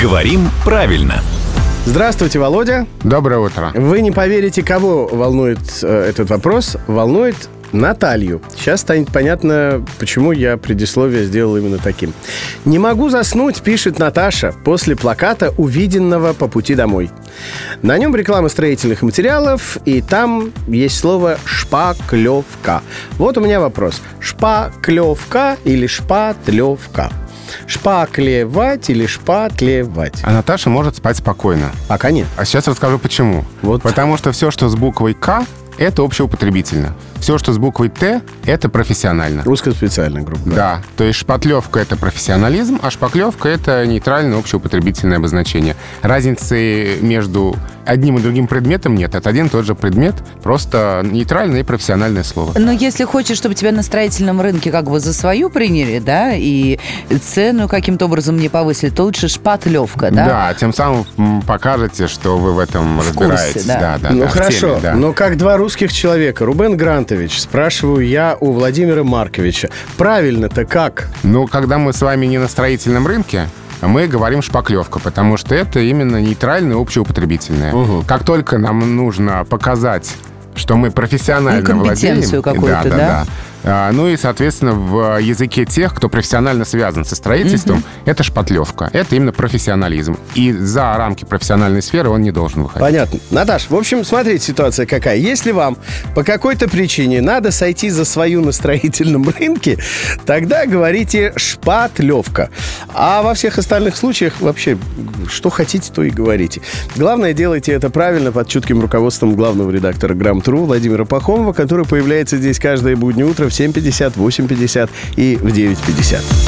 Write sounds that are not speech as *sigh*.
Говорим правильно. Здравствуйте, Володя. Доброе утро. Вы не поверите, кого волнует э, этот вопрос. Волнует Наталью. Сейчас станет понятно, почему я предисловие сделал именно таким. «Не могу заснуть», пишет Наташа, после плаката, увиденного по пути домой. На нем реклама строительных материалов, и там есть слово «шпаклевка». Вот у меня вопрос. Шпаклевка или шпатлевка? Шпаклевать или шпатлевать? А Наташа может спать спокойно. Пока нет. А сейчас расскажу почему. Вот. Потому что все, что с буквой «К», это общеупотребительно. Все, что с буквой «Т», это профессионально. Русскоспециальная группа. Да, то есть шпатлевка — это профессионализм, а шпаклевка — это нейтральное общеупотребительное обозначение. Разницы между одним и другим предметом нет. Это один и тот же предмет, просто нейтральное и профессиональное слово. Но если хочешь, чтобы тебя на строительном рынке как бы за свою приняли, да, и цену каким-то образом не повысили, то лучше шпатлевка, да? Да, тем самым покажете, что вы в этом курсе, разбираетесь. да. да, да, ну да, в хорошо, теме, да. но как два русских человека, Рубен Грантович, спрашиваю я у Владимира Марковича, правильно-то как? Ну, когда мы с вами не на строительном рынке, мы говорим шпаклевка, потому что это именно нейтральное общеупотребительное. Мгм. Как только нам нужно показать, что мы профессионально Ну, компетенцию владеем... какую-то, да? да? А, ну и, соответственно, в языке тех, кто профессионально связан со строительством, это шпатлевка. Это именно профессионализм. И за рамки профессиональной сферы он не должен выходить. Понятно. Наташ, в общем, смотрите, ситуация какая. Если вам по какой-то причине надо сойти за свою на строительном *laughs* рынке, тогда говорите шпатлевка. А во всех остальных случаях вообще, что хотите, то и говорите. Главное, делайте это правильно под чутким руководством главного редактора Грамм-Тру Владимира Пахомова, который появляется здесь каждое буднее утро в 7.50, 8.50 и в 9.50.